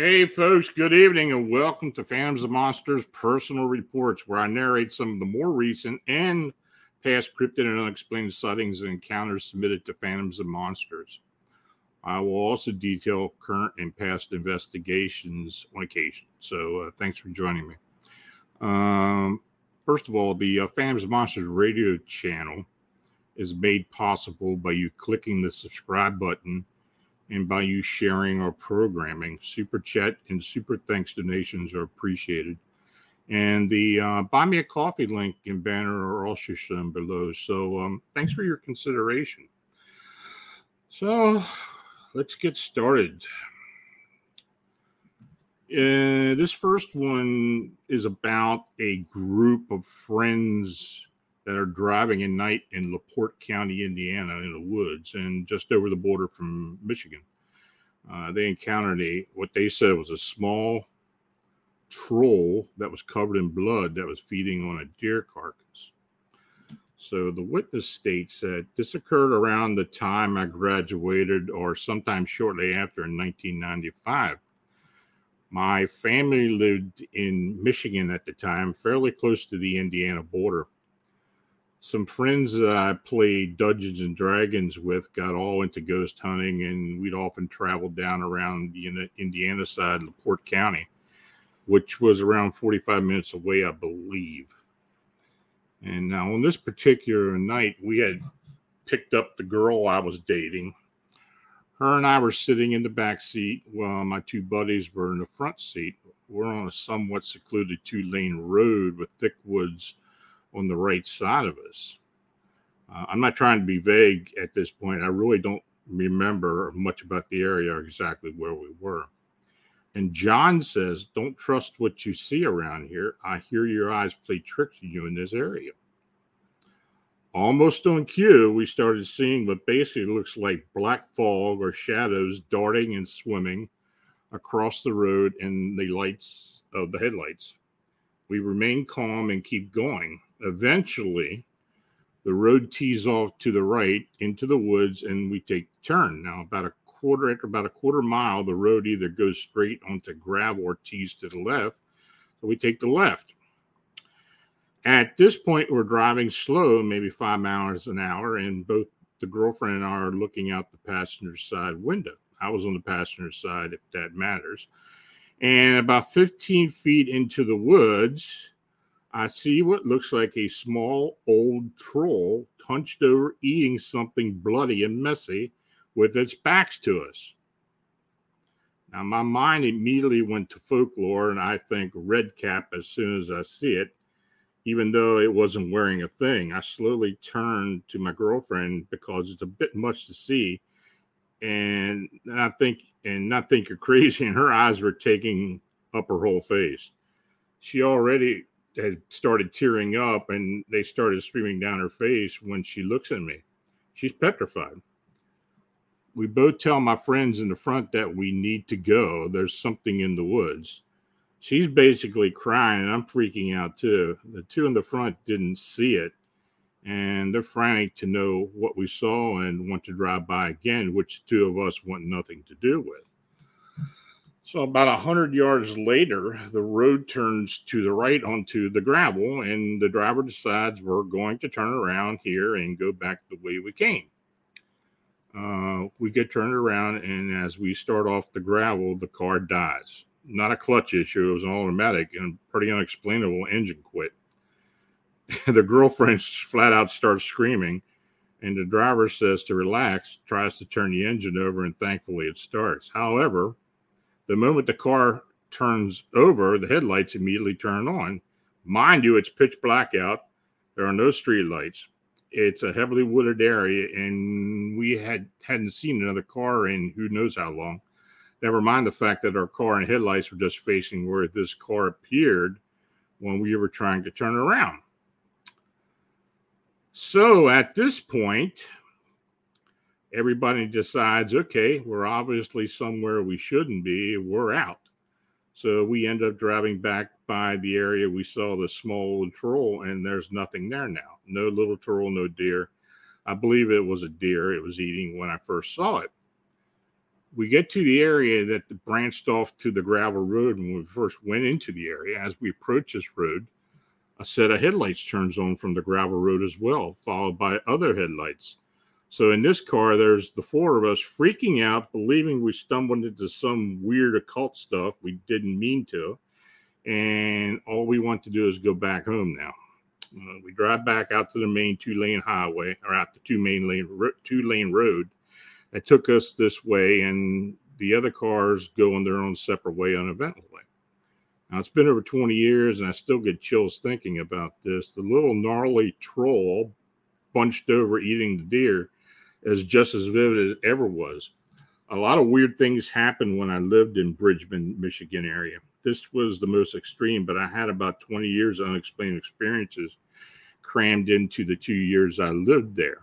folks. Good evening and welcome to Phantoms and Monsters Personal Reports, where I narrate some of the more recent and past cryptid and unexplained sightings and encounters submitted to Phantoms and Monsters. I will also detail current and past investigations on occasion. So, uh, thanks for joining me. Um, first of all, the uh, Phantoms and Monsters radio channel is made possible by you clicking the subscribe button and by you sharing our programming. Super chat and super thanks donations are appreciated. And the uh, buy me a coffee link and banner are also shown below. So um, thanks for your consideration. So let's get started. Uh, this first one is about a group of friends that are driving at night in LaPorte County, Indiana, in the woods and just over the border from Michigan. Uh, they encountered a what they said was a small troll that was covered in blood that was feeding on a deer carcass. So the witness states that this occurred around the time I graduated or sometime shortly after in 1995. My family lived in Michigan at the time, fairly close to the Indiana border some friends that I played Dungeons and Dragons with got all into ghost hunting, and we'd often travel down around the Indiana side, in LaPorte County, which was around 45 minutes away, I believe. And now on this particular night, we had picked up the girl I was dating. Her and I were sitting in the back seat while my two buddies were in the front seat. We're on a somewhat secluded two lane road with thick woods on the right side of us. Uh, I'm not trying to be vague at this point. I really don't remember much about the area or exactly where we were. And John says, Don't trust what you see around here. I hear your eyes play tricks on you in this area. Almost on cue, we started seeing what basically looks like black fog or shadows darting and swimming across the road in the lights of the headlights. We remain calm and keep going eventually the road tees off to the right into the woods and we take turn. Now, about a quarter after about a quarter mile, the road either goes straight onto gravel or tees to the left. So we take the left. At this point, we're driving slow, maybe five miles an hour, and both the girlfriend and I are looking out the passenger side window. I was on the passenger side, if that matters. And about 15 feet into the woods, I see what looks like a small old troll hunched over eating something bloody and messy with its backs to us. Now, my mind immediately went to folklore, and I think red cap as soon as I see it, even though it wasn't wearing a thing. I slowly turned to my girlfriend because it's a bit much to see, and I think, and not think you're crazy, and her eyes were taking up her whole face. She already had started tearing up and they started streaming down her face when she looks at me. She's petrified. We both tell my friends in the front that we need to go. There's something in the woods. She's basically crying I'm freaking out too. The two in the front didn't see it and they're frantic to know what we saw and want to drive by again, which two of us want nothing to do with. So about a hundred yards later, the road turns to the right onto the gravel, and the driver decides we're going to turn around here and go back the way we came. Uh, we get turned around, and as we start off the gravel, the car dies. Not a clutch issue; it was an automatic and pretty unexplainable engine quit. the girlfriend flat out starts screaming, and the driver says to relax, tries to turn the engine over, and thankfully it starts. However, the moment the car turns over, the headlights immediately turn on. Mind you, it's pitch black out. There are no street lights. It's a heavily wooded area, and we had hadn't seen another car in who knows how long. Never mind the fact that our car and headlights were just facing where this car appeared when we were trying to turn around. So at this point, everybody decides, okay, we're obviously somewhere we shouldn't be. We're out. So we end up driving back by the area we saw the small troll, and there's nothing there now. No little troll, no deer. I believe it was a deer it was eating when I first saw it. we get to the area that branched off to the gravel road when we first went into the area. As we approach this road, a set of headlights turns on from the gravel road as well, followed by other headlights. So in this car, there's the four of us freaking out, believing we stumbled into some weird occult stuff we didn't mean to. And all we want to do is go back home now. Uh, we drive back out to the main two lane highway or out the two main lane two lane road that took us this way, and the other cars go on their own separate way uneventfully. Now it's been over 20 years, and I still get chills thinking about this. The little gnarly troll bunched over eating the deer is just as vivid as ever was. A lot of weird things happened when I lived in Bridgman, Michigan area. This was the most extreme, but I had about 20 years of unexplained experiences crammed into the two years I lived there.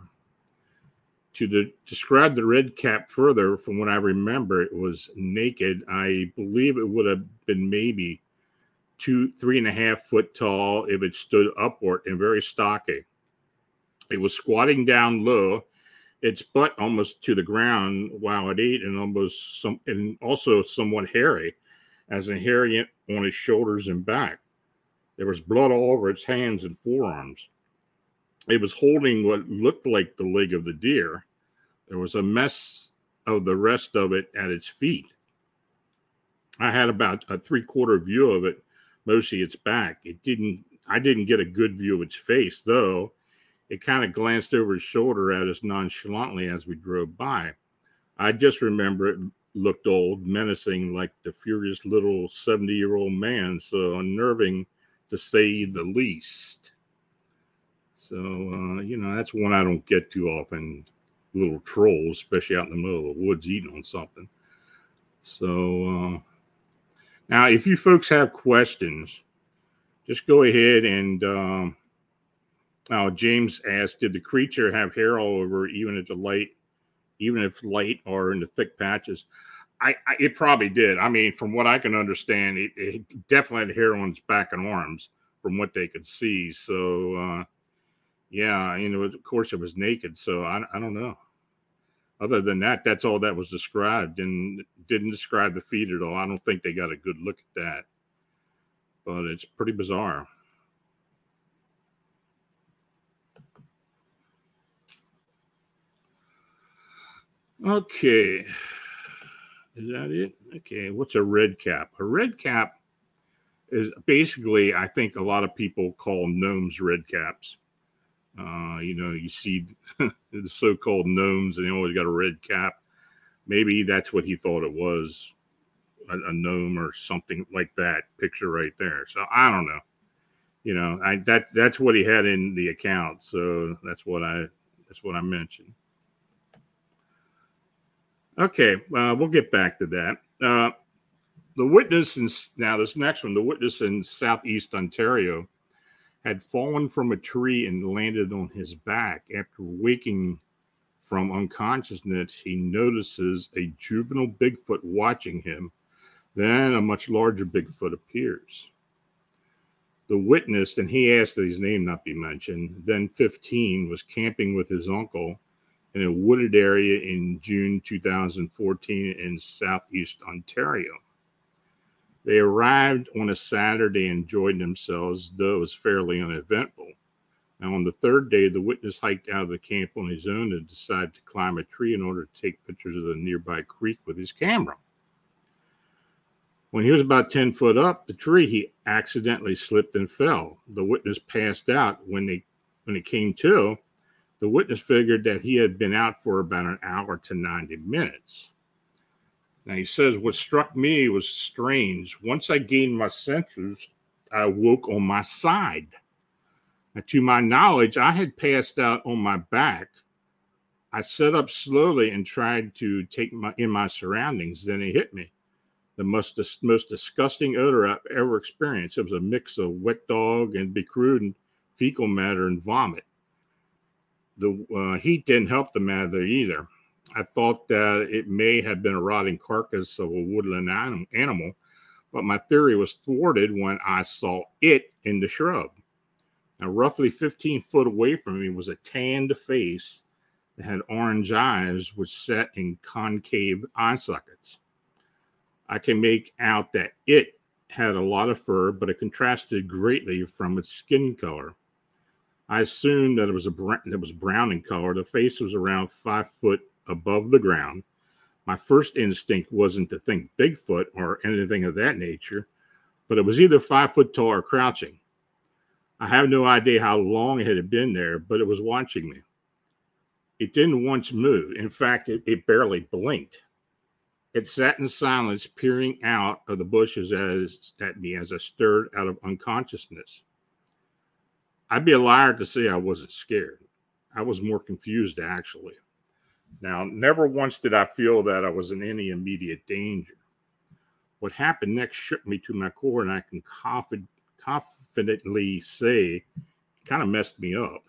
To the, describe the red cap further, from what I remember, it was naked. I believe it would have been maybe two, three and a half foot tall if it stood upward and very stocky. It was squatting down low, its butt almost to the ground while it ate, and almost some, and also somewhat hairy, as in hairy on its shoulders and back. There was blood all over its hands and forearms. It was holding what looked like the leg of the deer. There was a mess of the rest of it at its feet. I had about a three quarter view of it, mostly its back. It didn't, I didn't get a good view of its face, though. It kind of glanced over his shoulder at us nonchalantly as we drove by. I just remember it looked old, menacing, like the furious little 70 year old man, so unnerving to say the least. So, uh, you know, that's one I don't get too often little trolls, especially out in the middle of the woods eating on something. So, uh, now if you folks have questions, just go ahead and. Um, now, James asked, did the creature have hair all over, even at the light, even if light or in the thick patches? I, I, it probably did. I mean, from what I can understand, it, it, definitely had hair on its back and arms, from what they could see. So, uh, yeah, you know, of course, it was naked. So I, I don't know. Other than that, that's all that was described, and didn't describe the feet at all. I don't think they got a good look at that, but it's pretty bizarre. Okay. Is that it? Okay. What's a red cap? A red cap is basically, I think a lot of people call gnomes red caps. Uh, you know, you see the so called gnomes and they always got a red cap. Maybe that's what he thought it was a, a gnome or something like that picture right there. So I don't know. You know, I that that's what he had in the account. So that's what I that's what I mentioned. Okay, uh, we'll get back to that. Uh, the witness, in, now this next one, the witness in southeast Ontario had fallen from a tree and landed on his back. After waking from unconsciousness, he notices a juvenile Bigfoot watching him. Then a much larger Bigfoot appears. The witness, and he asked that his name not be mentioned, then 15, was camping with his uncle in a wooded area in June 2014 in southeast Ontario. They arrived on a Saturday and enjoyed themselves, though it was fairly uneventful. Now, on the third day, the witness hiked out of the camp on his own and decided to climb a tree in order to take pictures of the nearby creek with his camera. When he was about 10 foot up the tree, he accidentally slipped and fell. The witness passed out when they when he came to. The witness figured that he had been out for about an hour to 90 minutes. Now he says, What struck me was strange. Once I gained my senses, I woke on my side. Now, to my knowledge, I had passed out on my back. I sat up slowly and tried to take my in my surroundings. Then it hit me. The most, most disgusting odor I've ever experienced. It was a mix of wet dog and becruded fecal matter and vomit the uh, heat didn't help the matter either. I thought that it may have been a rotting carcass of a woodland anim- animal, but my theory was thwarted when I saw it in the shrub. Now, roughly 15 foot away from me was a tanned face that had orange eyes, which set in concave eye sockets. I can make out that it had a lot of fur, but it contrasted greatly from its skin color. I assumed that it was a that was brown in color. The face was around five foot above the ground. My first instinct wasn't to think Bigfoot or anything of that nature, but it was either five foot tall or crouching. I have no idea how long it had been there, but it was watching me. It didn't once move. In fact, it, it barely blinked. It sat in silence, peering out of the bushes as, at me as I stirred out of unconsciousness. I'd be a liar to say I wasn't scared. I was more confused, actually. Now, never once did I feel that I was in any immediate danger. What happened next shook me to my core, and I can confid- confidently say kind of messed me up.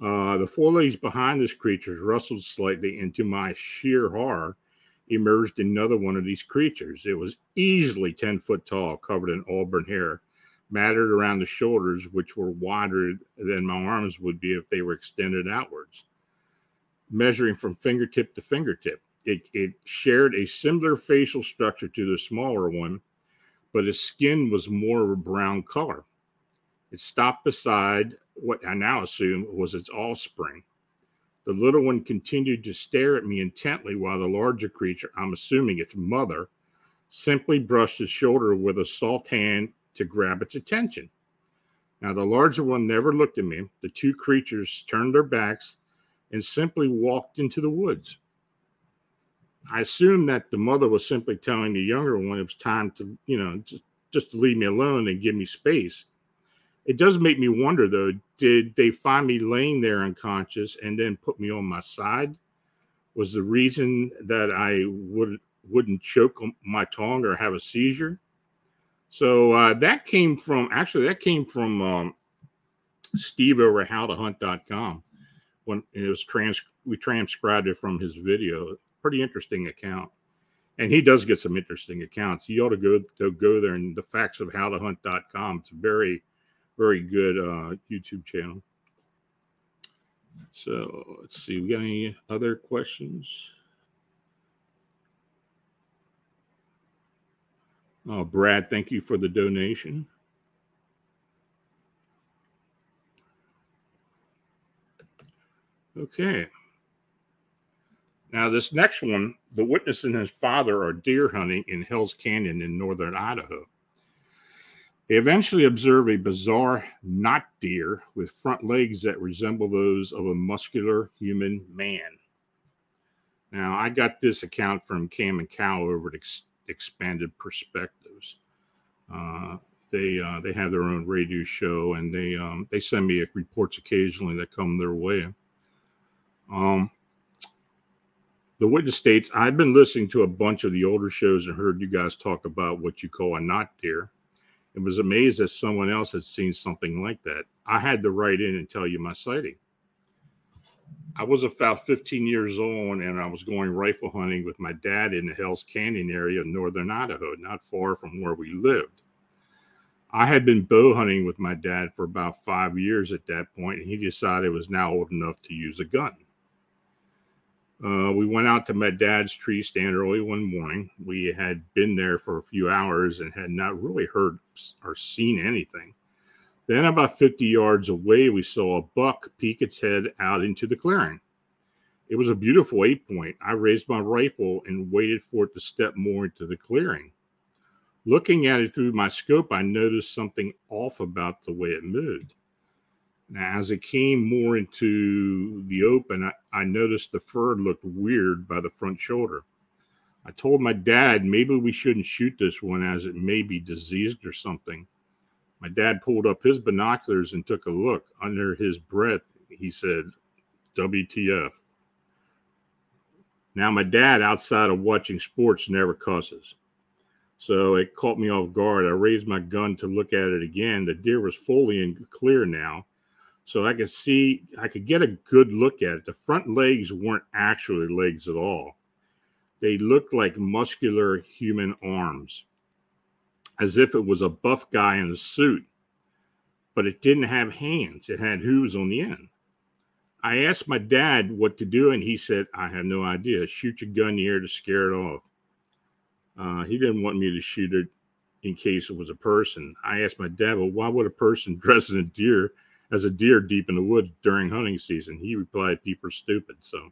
Uh, the forelegs behind this creature rustled slightly, and to my sheer horror, emerged another one of these creatures. It was easily 10 foot tall, covered in auburn hair, matted around the shoulders, which were wider than my arms would be if they were extended outwards, measuring from fingertip to fingertip. It, it shared a similar facial structure to the smaller one, but its skin was more of a brown color. It stopped beside what I now assume was its offspring. The little one continued to stare at me intently while the larger creature, I'm assuming its mother, simply brushed its shoulder with a soft hand to grab its attention. Now, the larger one never looked at me. The two creatures turned their backs and simply walked into the woods. I assumed that the mother was simply telling the younger one it was time to, you know, just, just to leave me alone and give me space. It does make me wonder, though, did they find me laying there unconscious and then put me on my side? Was the reason that I would wouldn't choke my tongue or have a seizure? So uh, that came from actually that came from um, Steve over howtohunt.com when it was trans we transcribed it from his video. Pretty interesting account. And he does get some interesting accounts. You ought to go to go there and the facts of howtohunt.com. It's a very very good uh, YouTube channel. So let's see. We got any other questions? Oh, Brad, thank you for the donation. Okay. Now, this next one the witness and his father are deer hunting in Hell's Canyon in northern Idaho. They eventually observe a bizarre not deer with front legs that resemble those of a muscular human man. Now, I got this account from Cam and Cow over at Ex- Expanded Perspectives. Uh, they uh, they have their own radio show, and they um, they send me reports occasionally that come their way. Um, the witness states, I've been listening to a bunch of the older shows and heard you guys talk about what you call a not deer and was amazed that someone else had seen something like that. I had to write in and tell you my sighting. I was about 15 years old and I was going rifle hunting with my dad in the Hells Canyon area of northern Idaho, not far from where we lived. I had been bow hunting with my dad for about five years at that point, and he decided it was now old enough to use a gun. Uh, we went out to my dad's tree stand early one morning. We had been there for a few hours and had not really heard or seen anything. Then, about 50 yards away, we saw a buck peek its head out into the clearing. It was a beautiful eight point. I raised my rifle and waited for it to step more into the clearing. Looking at it through my scope, I noticed something off about the way it moved. Now, as it came more into the open, I, I noticed the fur looked weird by the front shoulder. I told my dad maybe we shouldn't shoot this one as it may be diseased or something. My dad pulled up his binoculars and took a look. Under his breath, he said, WTF. Now, my dad, outside of watching sports, never cusses. So it caught me off guard. I raised my gun to look at it again. The deer was fully in clear now so I could see, I could get a good look at it. The front legs weren't actually legs at all. They looked like muscular human arms, as if it was a buff guy in a suit, but it didn't have hands. It had hooves on the end. I asked my dad what to do, and he said, I have no idea. Shoot your gun in the air to scare it off. Uh, he didn't want me to shoot it in case it was a person. I asked my dad, well, why would a person dress in a deer as a deer deep in the woods during hunting season? He replied, people are stupid. So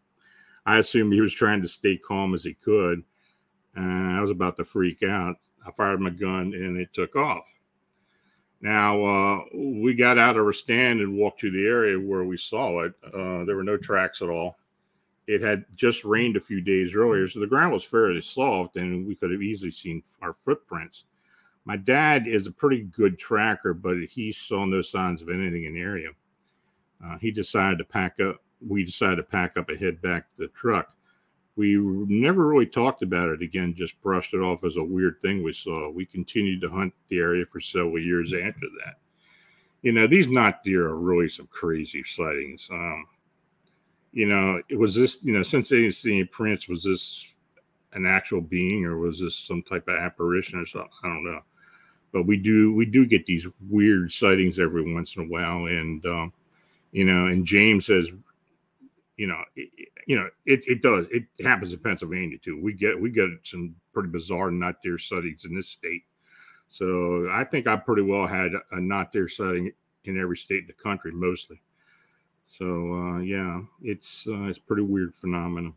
I assumed he was trying to stay calm as he could. And I was about to freak out. I fired my gun and it took off. Now, uh, we got out of our stand and walked to the area where we saw it. Uh, there were no tracks at all. It had just rained a few days earlier, so the ground was fairly soft and we could have easily seen our footprints. My dad is a pretty good tracker, but he saw no signs of anything in the area. Uh, he decided to pack up. We decided to pack up and head back to the truck. We never really talked about it again, just brushed it off as a weird thing we saw. We continued to hunt the area for several years after that. You know, these not deer are really some crazy sightings. Um, you know, it was this, you know, since they didn't see any prints, was this an actual being or was this some type of apparition or something? I don't know. But we do we do get these weird sightings every once in a while, and um, you know, and James says, you know, it, you know, it, it does. It happens in Pennsylvania too. We get we get some pretty bizarre not deer sightings in this state. So I think I pretty well had a not deer sighting in every state in the country, mostly. So uh, yeah, it's uh, it's pretty weird phenomenon.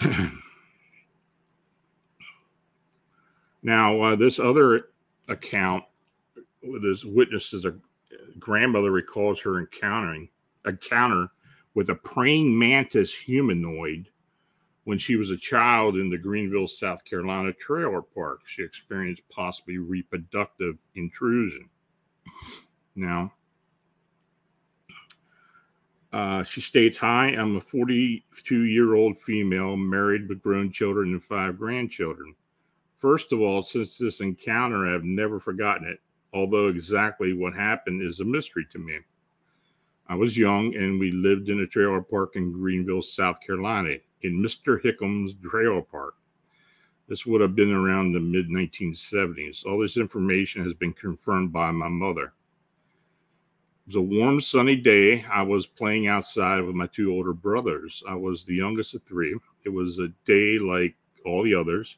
now uh, this other account this witness is a grandmother recalls her encountering encounter with a praying mantis humanoid when she was a child in the Greenville, South Carolina trailer park. She experienced possibly reproductive intrusion. Now, uh, she states, Hi, I'm a 42 year old female, married with grown children and five grandchildren. First of all, since this encounter, I've never forgotten it, although exactly what happened is a mystery to me. I was young and we lived in a trailer park in Greenville, South Carolina, in Mr. Hickam's trailer park. This would have been around the mid 1970s. All this information has been confirmed by my mother. It was a warm, sunny day. I was playing outside with my two older brothers. I was the youngest of three. It was a day like all the others.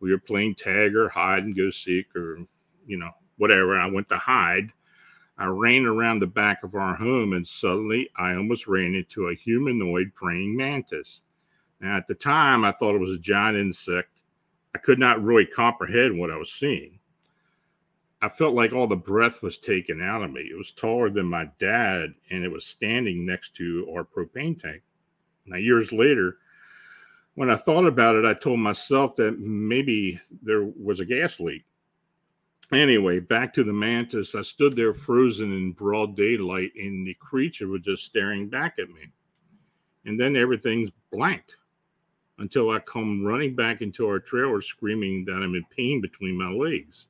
We were playing tag or hide and go seek or, you know, whatever. I went to hide I ran around the back of our home and suddenly I almost ran into a humanoid praying mantis. Now, at the time, I thought it was a giant insect. I could not really comprehend what I was seeing. I felt like all the breath was taken out of me. It was taller than my dad and it was standing next to our propane tank. Now, years later, when I thought about it, I told myself that maybe there was a gas leak. Anyway, back to the mantis. I stood there frozen in broad daylight, and the creature was just staring back at me. And then everything's blank until I come running back into our trailer screaming that I'm in pain between my legs.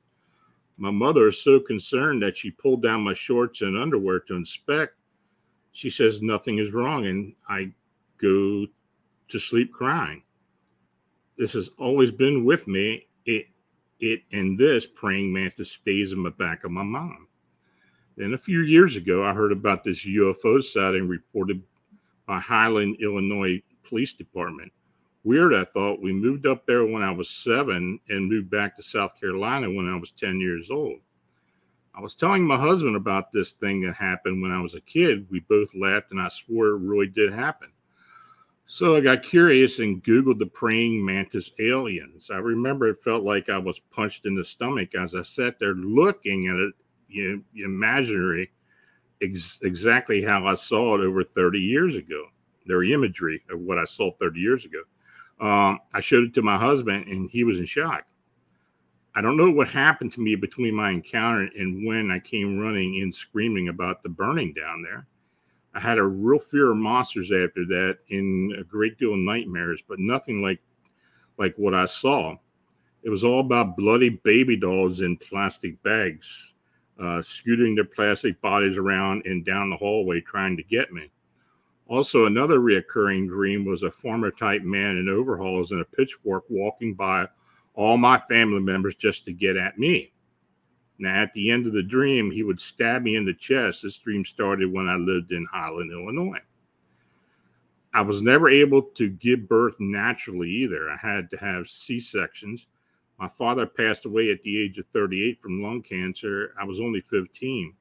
My mother is so concerned that she pulled down my shorts and underwear to inspect. She says nothing is wrong, and I go to sleep crying. This has always been with me. It it and this praying mantis stays in the back of my mind. Then a few years ago, I heard about this UFO sighting reported by Highland, Illinois Police Department. Weird, I thought. We moved up there when I was seven and moved back to South Carolina when I was 10 years old. I was telling my husband about this thing that happened when I was a kid. We both laughed and I swore it really did happen. So I got curious and Googled the praying mantis aliens. I remember it felt like I was punched in the stomach as I sat there looking at it, you know, imaginary, ex- exactly how I saw it over 30 years ago. Their imagery of what I saw 30 years ago. Um, I showed it to my husband and he was in shock. I don't know what happened to me between my encounter and when I came running in screaming about the burning down there. I had a real fear of monsters after that and a great deal of nightmares, but nothing like like what I saw. It was all about bloody baby dolls in plastic bags, uh, scooting their plastic bodies around and down the hallway trying to get me. Also, another reoccurring dream was a farmer type man in overalls and a pitchfork walking by all my family members just to get at me. Now, at the end of the dream, he would stab me in the chest. This dream started when I lived in Highland, Illinois. I was never able to give birth naturally either. I had to have C sections. My father passed away at the age of 38 from lung cancer. I was only 15.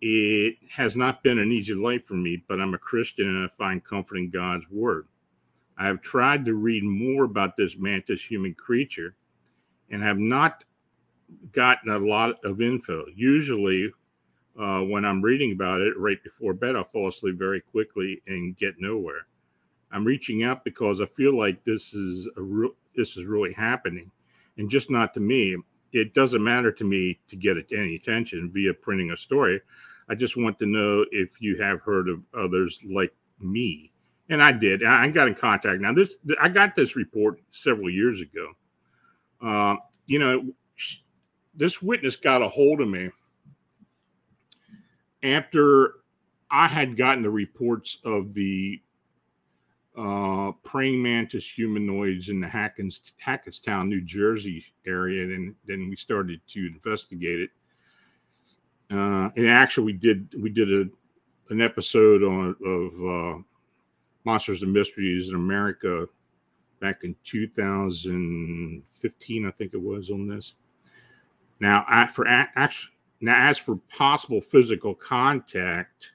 It has not been an easy life for me, but I'm a Christian and I find comfort in God's word. I have tried to read more about this mantis human creature and have not gotten a lot of info. Usually, uh, when I'm reading about it right before bed, I'll fall asleep very quickly and get nowhere. I'm reaching out because I feel like this is a this is really happening, and just not to me. It doesn't matter to me to get any attention via printing a story. I just want to know if you have heard of others like me, and I did. I got in contact. Now this I got this report several years ago. Uh, you know, this witness got a hold of me after I had gotten the reports of the uh, praying mantis humanoids in the Hackens, Hackettstown, New Jersey area, and then we started to investigate it. Uh, and actually, we did we did a an episode on of uh, Monsters and Mysteries in America back in 2015, I think it was on this. Now, for actually now, as for possible physical contact,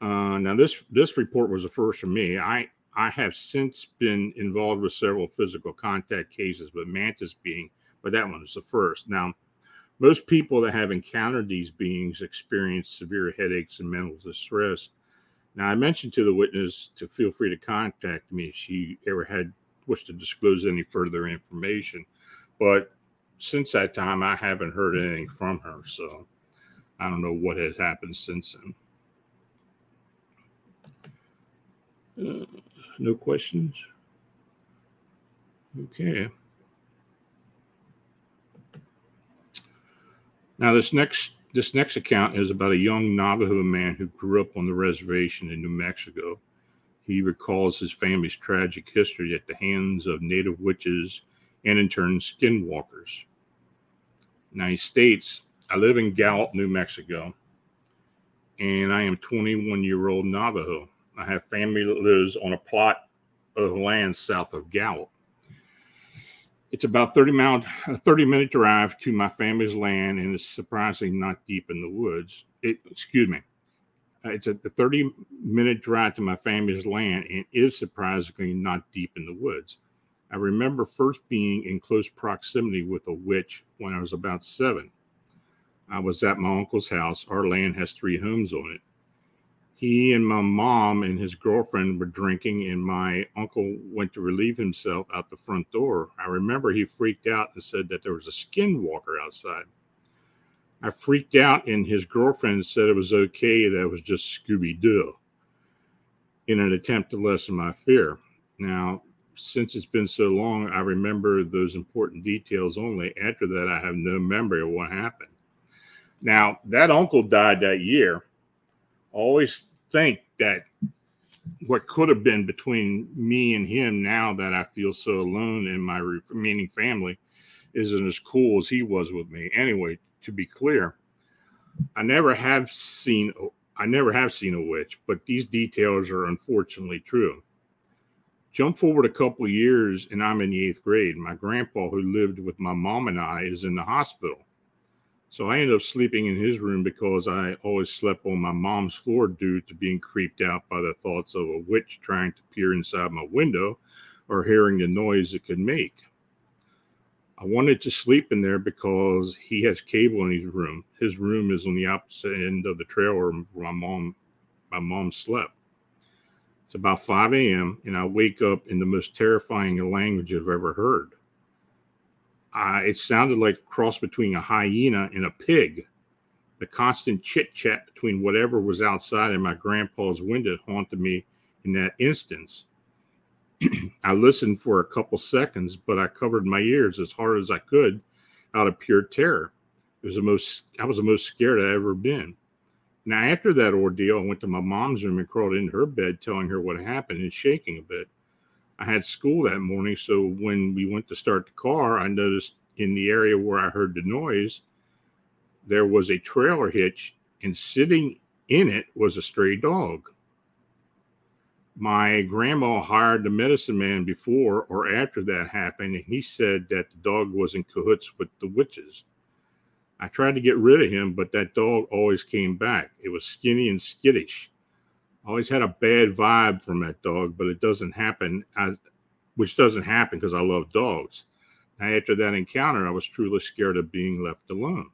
uh, now this this report was the first for me. I I have since been involved with several physical contact cases, but Mantis being, but that one was the first. Now, most people that have encountered these beings experience severe headaches and mental distress. Now, I mentioned to the witness to feel free to contact me if she ever had wished to disclose any further information, but since that time, I haven't heard anything from her. So I don't know what has happened since then. Uh, no questions? Okay. Now this next this next account is about a young Navajo man who grew up on the reservation in New Mexico. He recalls his family's tragic history at the hands of native witches and in turn skinwalkers. Now he states, I live in Gallup, New Mexico, and I am 21 year old Navajo. I have family that lives on a plot of land south of Gallup. It's about 30 mile, a 30 minute drive to my family's land, and it's surprisingly not deep in the woods. It, excuse me, uh, it's a 30 minute drive to my family's land and is surprisingly not deep in the woods. I remember first being in close proximity with a witch when I was about seven. I was at my uncle's house. Our land has three homes on it. He and my mom and his girlfriend were drinking, and my uncle went to relieve himself out the front door. I remember he freaked out and said that there was a skinwalker outside. I freaked out, and his girlfriend said it was okay, that was just Scooby Doo in an attempt to lessen my fear. Now, since it's been so long, I remember those important details only. After that, I have no memory of what happened. Now, that uncle died that year. Always think that what could have been between me and him now that I feel so alone in my remaining family isn't as cool as he was with me. Anyway, to be clear, I never have seen I never have seen a witch, but these details are unfortunately true. Jump forward a couple years, and I'm in the eighth grade. My grandpa, who lived with my mom and I, is in the hospital. So I ended up sleeping in his room because I always slept on my mom's floor due to being creeped out by the thoughts of a witch trying to peer inside my window or hearing the noise it could make. I wanted to sleep in there because he has cable in his room. His room is on the opposite end of the trailer where my mom my mom slept. It's about 5 a.m., and I wake up in the most terrifying language I've ever heard. Uh, it sounded like a cross between a hyena and a pig. The constant chit chat between whatever was outside and my grandpa's window haunted me in that instance. I listened for a couple seconds, but I covered my ears as hard as I could out of pure terror. It was the most I was the most scared I'd ever been. Now, after that ordeal, I went to my mom's room and crawled into her bed, telling her what happened and shaking a bit. I had school that morning, so when we went to start the car, I noticed in the area where I heard the noise, there was a trailer hitch, and sitting in it was a stray dog. My grandma hired the medicine man before or after that happened, and he said that the dog was in cahoots with the witches. I tried to get rid of him, but that dog always came back. It was skinny and skittish. I always had a bad vibe from that dog, but it doesn't happen as which doesn't happen because I love dogs. Now, after that encounter, I was truly scared of being left alone.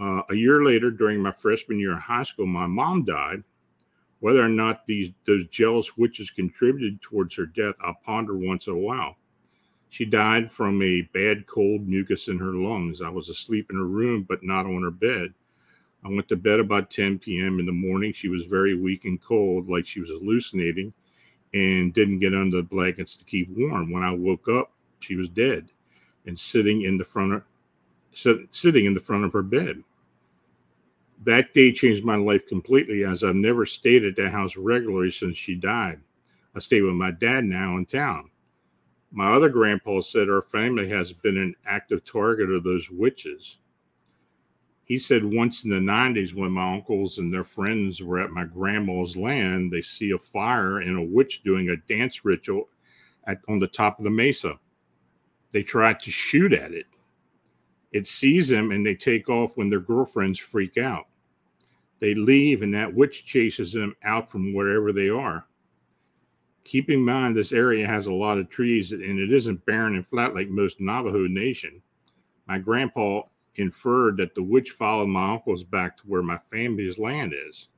Uh, a year later, during my freshman year in high school, my mom died. Whether or not these those jealous witches contributed towards her death, I'll ponder once in a while. She died from a bad cold mucus in her lungs. I was asleep in her room, but not on her bed. I went to bed about 10 p.m. in the morning. She was very weak and cold, like she was hallucinating, and didn't get under the blankets to keep warm. When I woke up, she was dead and sitting in the front of sitting in the front of her bed. That day changed my life completely as I've never stayed at that house regularly since she died. I stay with my dad now in town. My other grandpa said our family has been an active target of those witches. He said once in the 90s, when my uncles and their friends were at my grandma's land, they see a fire and a witch doing a dance ritual at, on the top of the mesa. They try to shoot at it. It sees them and they take off when their girlfriends freak out. They leave and that witch chases them out from wherever they are. Keep in mind, this area has a lot of trees and it isn't barren and flat like most Navajo Nation. My grandpa inferred that the witch followed my uncles back to where my family's land is.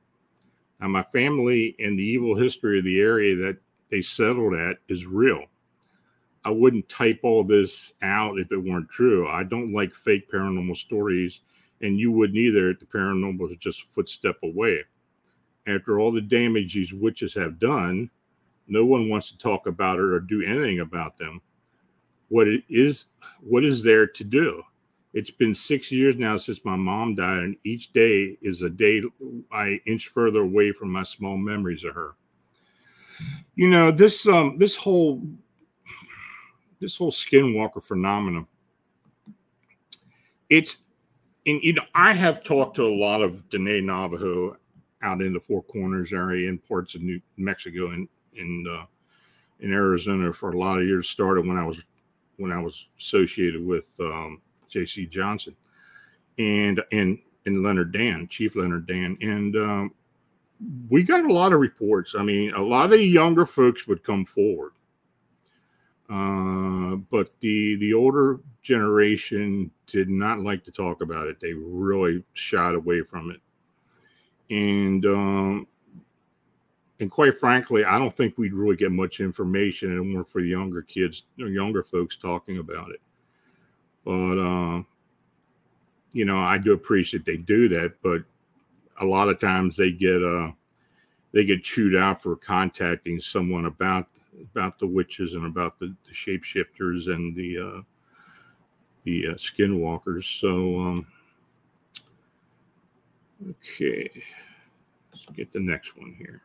Now, my family and the evil history of the area that they settled at is real. I wouldn't type all this out if it weren't true. I don't like fake paranormal stories, and you wouldn't either the paranormal was just a footstep away. After all the damage these witches have done, no one wants to talk about it or do anything about them. What it is, what is there to do? It's been six years now since my mom died, and each day is a day I inch further away from my small memories of her. You know this um this whole this whole skinwalker phenomenon. It's and you know I have talked to a lot of Dene Navajo out in the Four Corners area in parts of New Mexico and in uh, in Arizona for a lot of years. Started when I was when I was associated with um, J.C. Johnson and and and Leonard Dan, Chief Leonard Dan, and um, we got a lot of reports. I mean, a lot of the younger folks would come forward, uh, but the the older generation did not like to talk about it. They really shied away from it, and um, and quite frankly, I don't think we'd really get much information anymore for younger kids or younger folks talking about it. But uh, you know, I do appreciate they do that, but a lot of times they get uh they get chewed out for contacting someone about about the witches and about the, the shapeshifters and the uh the uh, skinwalkers. So um okay, let's get the next one here.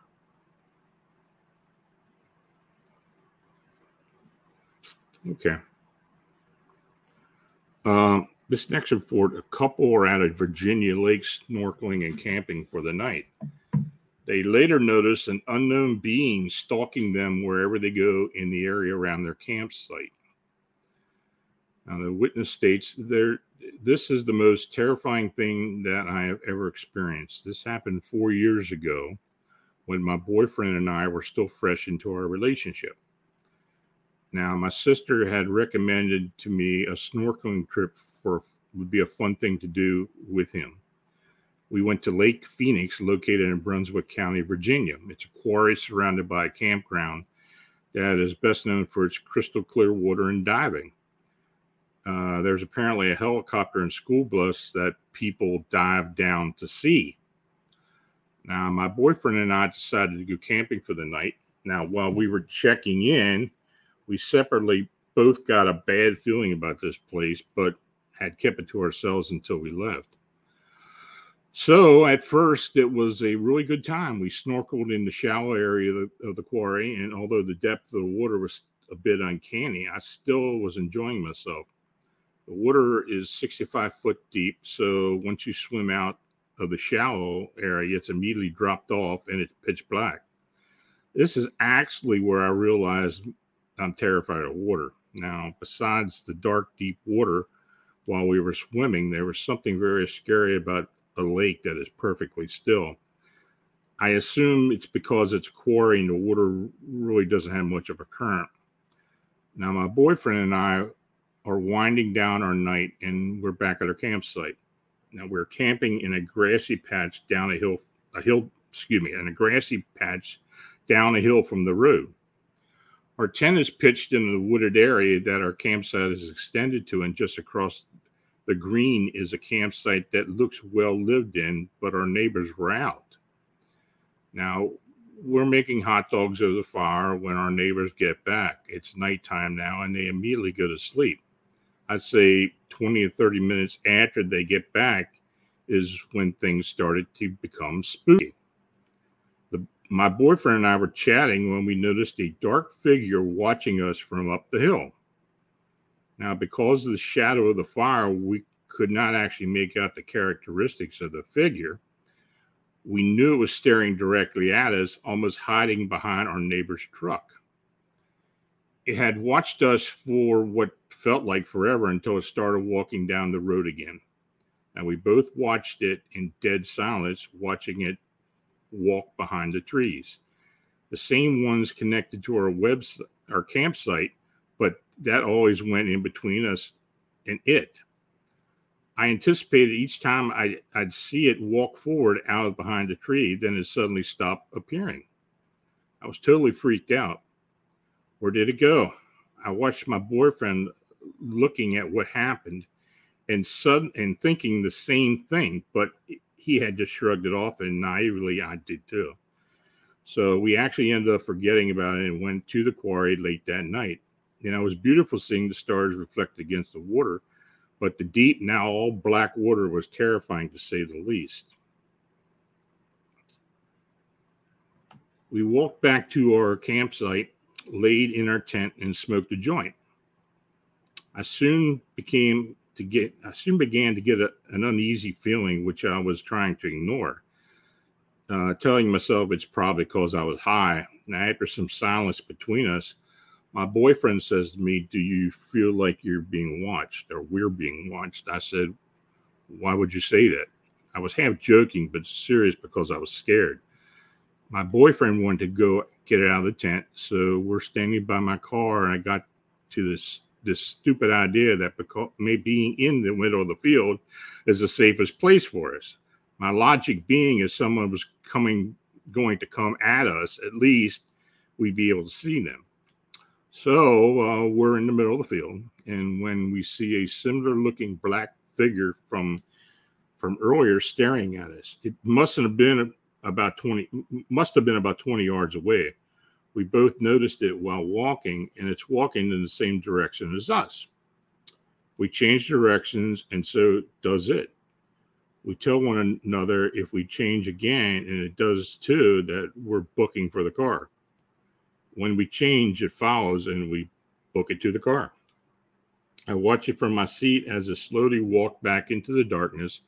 Okay. Um, this next report a couple were at a Virginia lake snorkeling and camping for the night. They later noticed an unknown being stalking them wherever they go in the area around their campsite. Now, the witness states there this is the most terrifying thing that I have ever experienced. This happened four years ago when my boyfriend and I were still fresh into our relationship. Now, my sister had recommended to me a snorkeling trip for would be a fun thing to do with him. We went to Lake Phoenix, located in Brunswick County, Virginia. It's a quarry surrounded by a campground that is best known for its crystal clear water and diving. Uh, there's apparently a helicopter and school bus that people dive down to see. Now, my boyfriend and I decided to go camping for the night. Now, while we were checking in, we separately both got a bad feeling about this place, but had kept it to ourselves until we left. So at first, it was a really good time. We snorkeled in the shallow area of the, of the, quarry, and although the depth of the water was a bit uncanny, I still was enjoying myself. The water is 65 foot deep, so once you swim out of the shallow area, it's immediately dropped off and it's pitch black. This is actually where I realized I'm terrified of water. Now, besides the dark, deep water while we were swimming, there was something very scary about a lake that is perfectly still. I assume it's because it's quarry and the water really doesn't have much of a current. Now, my boyfriend and I are winding down our night and we're back at our campsite. Now, we're camping in a grassy patch down a hill, a hill, excuse me, in a grassy patch down a hill from the road. Our tent is pitched in the wooded area that our campsite is extended to, and just across the green is a campsite that looks well lived in, but our neighbors were out. Now, we're making hot dogs over the fire when our neighbors get back. It's nighttime now, and they immediately go to sleep. I'd say 20 or 30 minutes after they get back is when things started to become spooky my boyfriend and I were chatting when we noticed a dark figure watching us from up the hill. Now, because of the shadow of the fire, we could not actually make out the characteristics of the figure. We knew it was staring directly at us, almost hiding behind our neighbor's truck. It had watched us for what felt like forever until it started walking down the road again. And we both watched it in dead silence, watching it walk behind the trees. The same ones connected to our website, our campsite, but that always went in between us and it. I anticipated each time I, would see it walk forward out of behind a tree, then it suddenly stopped appearing. I was totally freaked out. Where did it go? I watched my boyfriend looking at what happened and sudden and thinking the same thing, but he had just shrugged it off, and naively I did too. So we actually ended up forgetting about it and went to the quarry late that night. And it was beautiful seeing the stars reflect against the water, but the deep, now all black water was terrifying to say the least. We walked back to our campsite, laid in our tent, and smoked a joint. I soon became to get, I soon began to get a, an uneasy feeling, which I was trying to ignore, uh, telling myself it's probably because I was high. Now, after some silence between us, my boyfriend says to me, Do you feel like you're being watched or we're being watched? I said, Why would you say that? I was half joking, but serious because I was scared. My boyfriend wanted to go get it out of the tent. So we're standing by my car, and I got to this this stupid idea that because me being in the middle of the field is the safest place for us. My logic being if someone was coming going to come at us, at least we'd be able to see them. So uh, we're in the middle of the field, and when we see a similar looking black figure from from earlier staring at us, it mustn't have been about 20 must have been about 20 yards away we both noticed it while walking, and it's walking in the same direction as us. We change directions, and so does it. We tell one another if we change again, and it does too, that we're booking for the car. When we change, it follows, and we book it to the car. I watch it from my seat as it slowly walked back into the darkness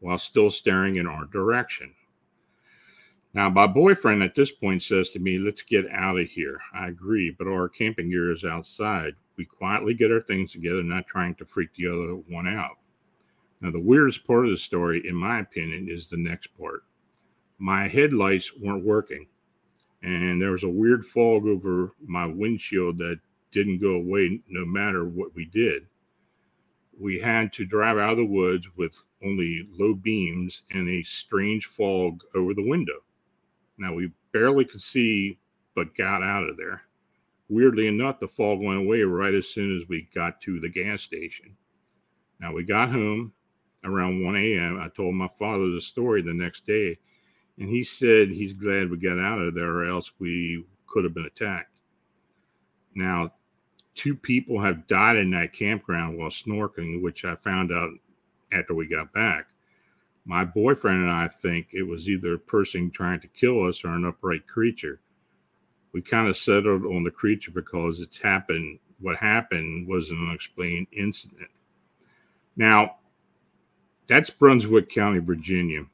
while still staring in our direction. Now, my boyfriend at this point says to me, Let's get out of here. I agree, but our camping gear is outside. We quietly get our things together, not trying to freak the other one out. Now, the weirdest part of the story, in my opinion, is the next part. My headlights weren't working, and there was a weird fog over my windshield that didn't go away no matter what we did. We had to drive out of the woods with only low beams and a strange fog over the window. Now we barely could see, but got out of there. Weirdly enough, the fog went away right as soon as we got to the gas station. Now we got home around 1 a.m. I told my father the story the next day, and he said he's glad we got out of there, or else we could have been attacked. Now, two people have died in that campground while snorkeling, which I found out after we got back my boyfriend and I think it was either a person trying to kill us or an upright creature. We kind of settled on the creature because it's happened. What happened was an unexplained incident. Now, that's Brunswick County, Virginia,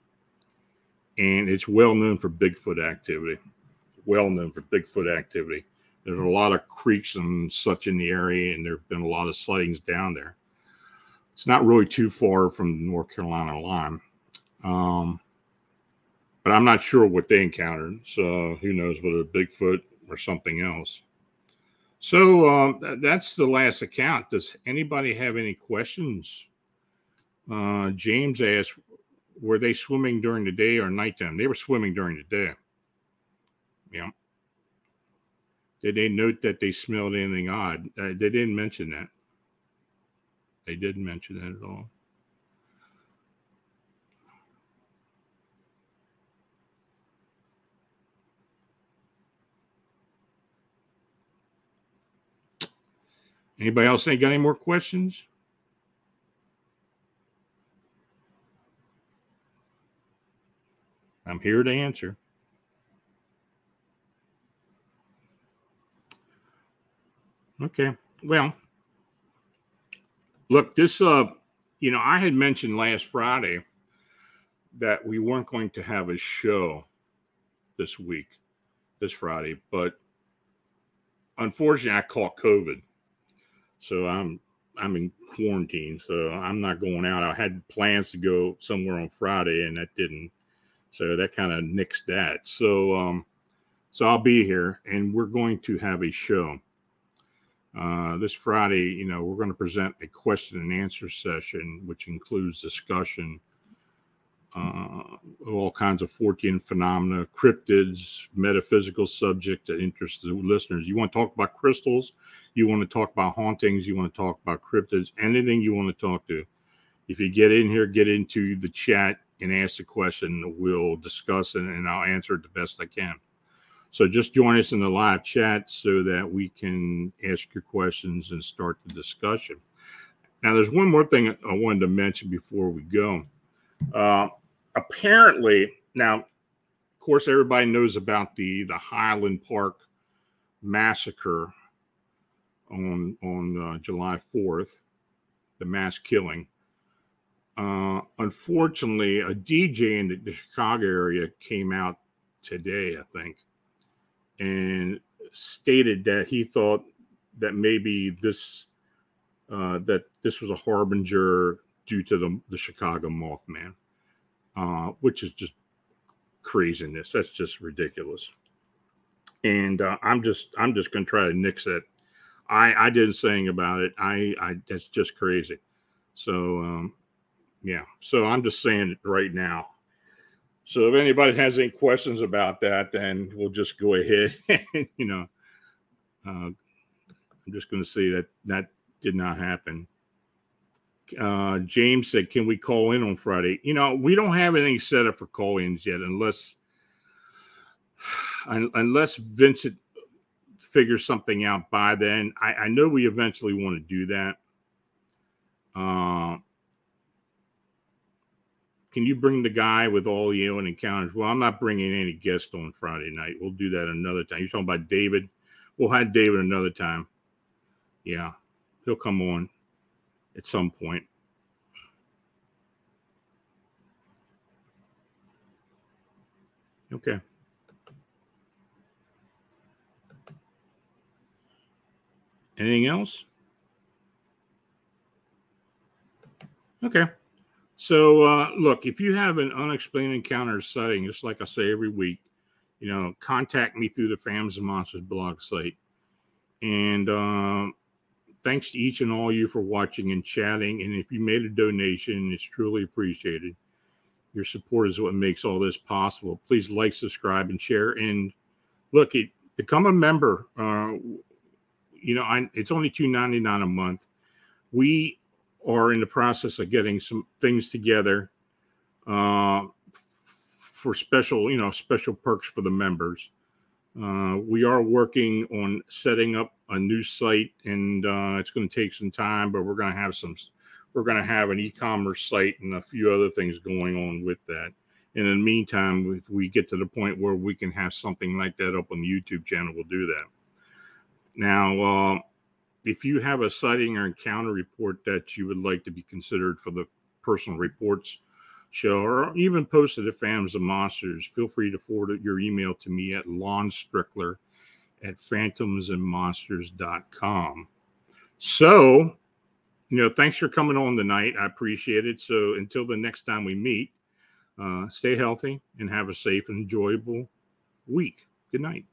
and it's well known for Bigfoot activity. Well known for Bigfoot activity. There's a lot of creeks and such in the area, and there have been a lot of sightings down there. It's not really too far from the North Carolina line. Um, but I'm not sure what they encountered. So who knows whether Bigfoot or something else. So um, that's the last account. Does anybody have any questions? Uh, James asked, were they swimming during the day or nighttime? They were swimming during the day. Yeah. Did they note that they smelled anything odd? Uh, they didn't mention that. They didn't mention that at all. Anybody else ain't got any more questions? I'm here to answer. Okay. Well, look, this uh you know, I had mentioned last Friday that we weren't going to have a show this week, this Friday, but unfortunately I caught COVID. So I'm I'm in quarantine, so I'm not going out. I had plans to go somewhere on Friday, and that didn't. So that kind of nixed that. So um, so I'll be here, and we're going to have a show uh, this Friday. You know, we're going to present a question and answer session, which includes discussion uh, all kinds of Fortean phenomena, cryptids, metaphysical subjects that interest the listeners. You want to talk about crystals, you want to talk about hauntings, you want to talk about cryptids, anything you want to talk to. If you get in here, get into the chat and ask the question, we'll discuss it and I'll answer it the best I can. So just join us in the live chat so that we can ask your questions and start the discussion. Now, there's one more thing I wanted to mention before we go. Uh, apparently, now, of course, everybody knows about the the Highland Park massacre on on uh, July fourth, the mass killing. Uh, unfortunately, a DJ in the, the Chicago area came out today, I think, and stated that he thought that maybe this uh, that this was a harbinger due to the, the Chicago Mothman uh, which is just craziness. That's just ridiculous. And uh, I'm just I'm just gonna try to nix it. I I didn't saying about it. I I that's just crazy. So um, yeah. So I'm just saying it right now. So if anybody has any questions about that, then we'll just go ahead. And, you know, uh, I'm just going to say that that did not happen uh, James said, "Can we call in on Friday?" You know, we don't have anything set up for call-ins yet, unless unless Vincent figures something out by then. I, I know we eventually want to do that. Uh, can you bring the guy with all the alien encounters? Well, I'm not bringing any guest on Friday night. We'll do that another time. You're talking about David. We'll have David another time. Yeah, he'll come on at some point. Okay. Anything else? Okay. So, uh, look, if you have an unexplained encounter sighting, just like I say every week, you know, contact me through the Phantoms and Monsters blog site. And uh, thanks to each and all you for watching and chatting. And if you made a donation, it's truly appreciated. Your support is what makes all this possible. Please like, subscribe, and share. And look, it, become a member. Uh, you know, I, it's only two ninety nine a month. We are in the process of getting some things together uh, for special, you know, special perks for the members. Uh, we are working on setting up a new site, and uh, it's going to take some time, but we're going to have some. We're going to have an e-commerce site and a few other things going on with that. And in the meantime, if we get to the point where we can have something like that up on the YouTube channel, we'll do that. Now, uh, if you have a sighting or encounter report that you would like to be considered for the personal reports show, or even post it at Phantoms of Monsters, feel free to forward your email to me at Lon Strickler at phantomsandmonsters.com. So, you know, thanks for coming on tonight. I appreciate it. So until the next time we meet, uh, stay healthy and have a safe and enjoyable week. Good night.